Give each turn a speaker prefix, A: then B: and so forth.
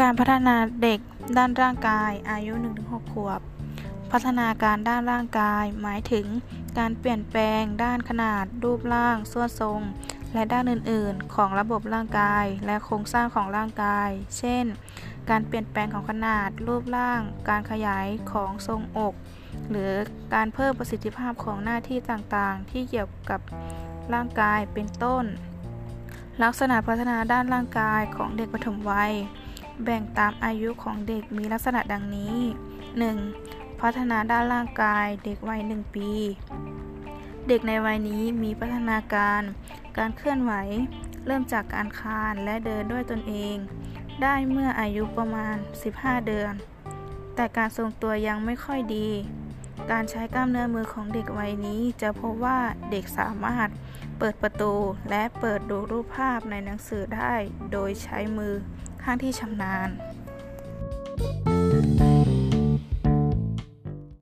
A: การพัฒนาเด็กด้านร่างกายอายุ 1-6 ขวบ พัฒนาการด้านร่างกาย หมายถึงการเปลี่ยนแปลงด้านขนาด รูปร่าง ส่วนทรง และด้านอื่น ๆ ของระบบร่างกาย และโครงสร้างของร่างกาย เช่น การเปลี่ยนแปลงของขนาด รูปร่าง การขยายของทรงอก หรือการเพิ่มประสิทธิภาพของหน้าที่ต่าง ๆ ที่เกี่ยวกับร่างกายเป็นต้น ลักษณะพัฒนาด้านร่างกายของเด็กปฐมวัย แบ่งตามอายุของเด็กมีลักษณะดังนี้ 1. พัฒนาด้านร่างกายเด็กวัย 1 ปี เด็กในวัยนี้มีพัฒนาการ การเคลื่อนไหว เริ่มจากการคลานและเดินด้วยตนเอง ได้เมื่ออายุประมาณ 15 เดือน แต่การทรงตัวยังไม่ค่อยดี การใช้กล้ามเนื้อมือของเด็กวัยนี้ จะพบว่าเด็กสามารถเปิดประตูและเปิดดูรูปภาพในหนังสือได้ โดยใช้มือข้างที่ชำนาญ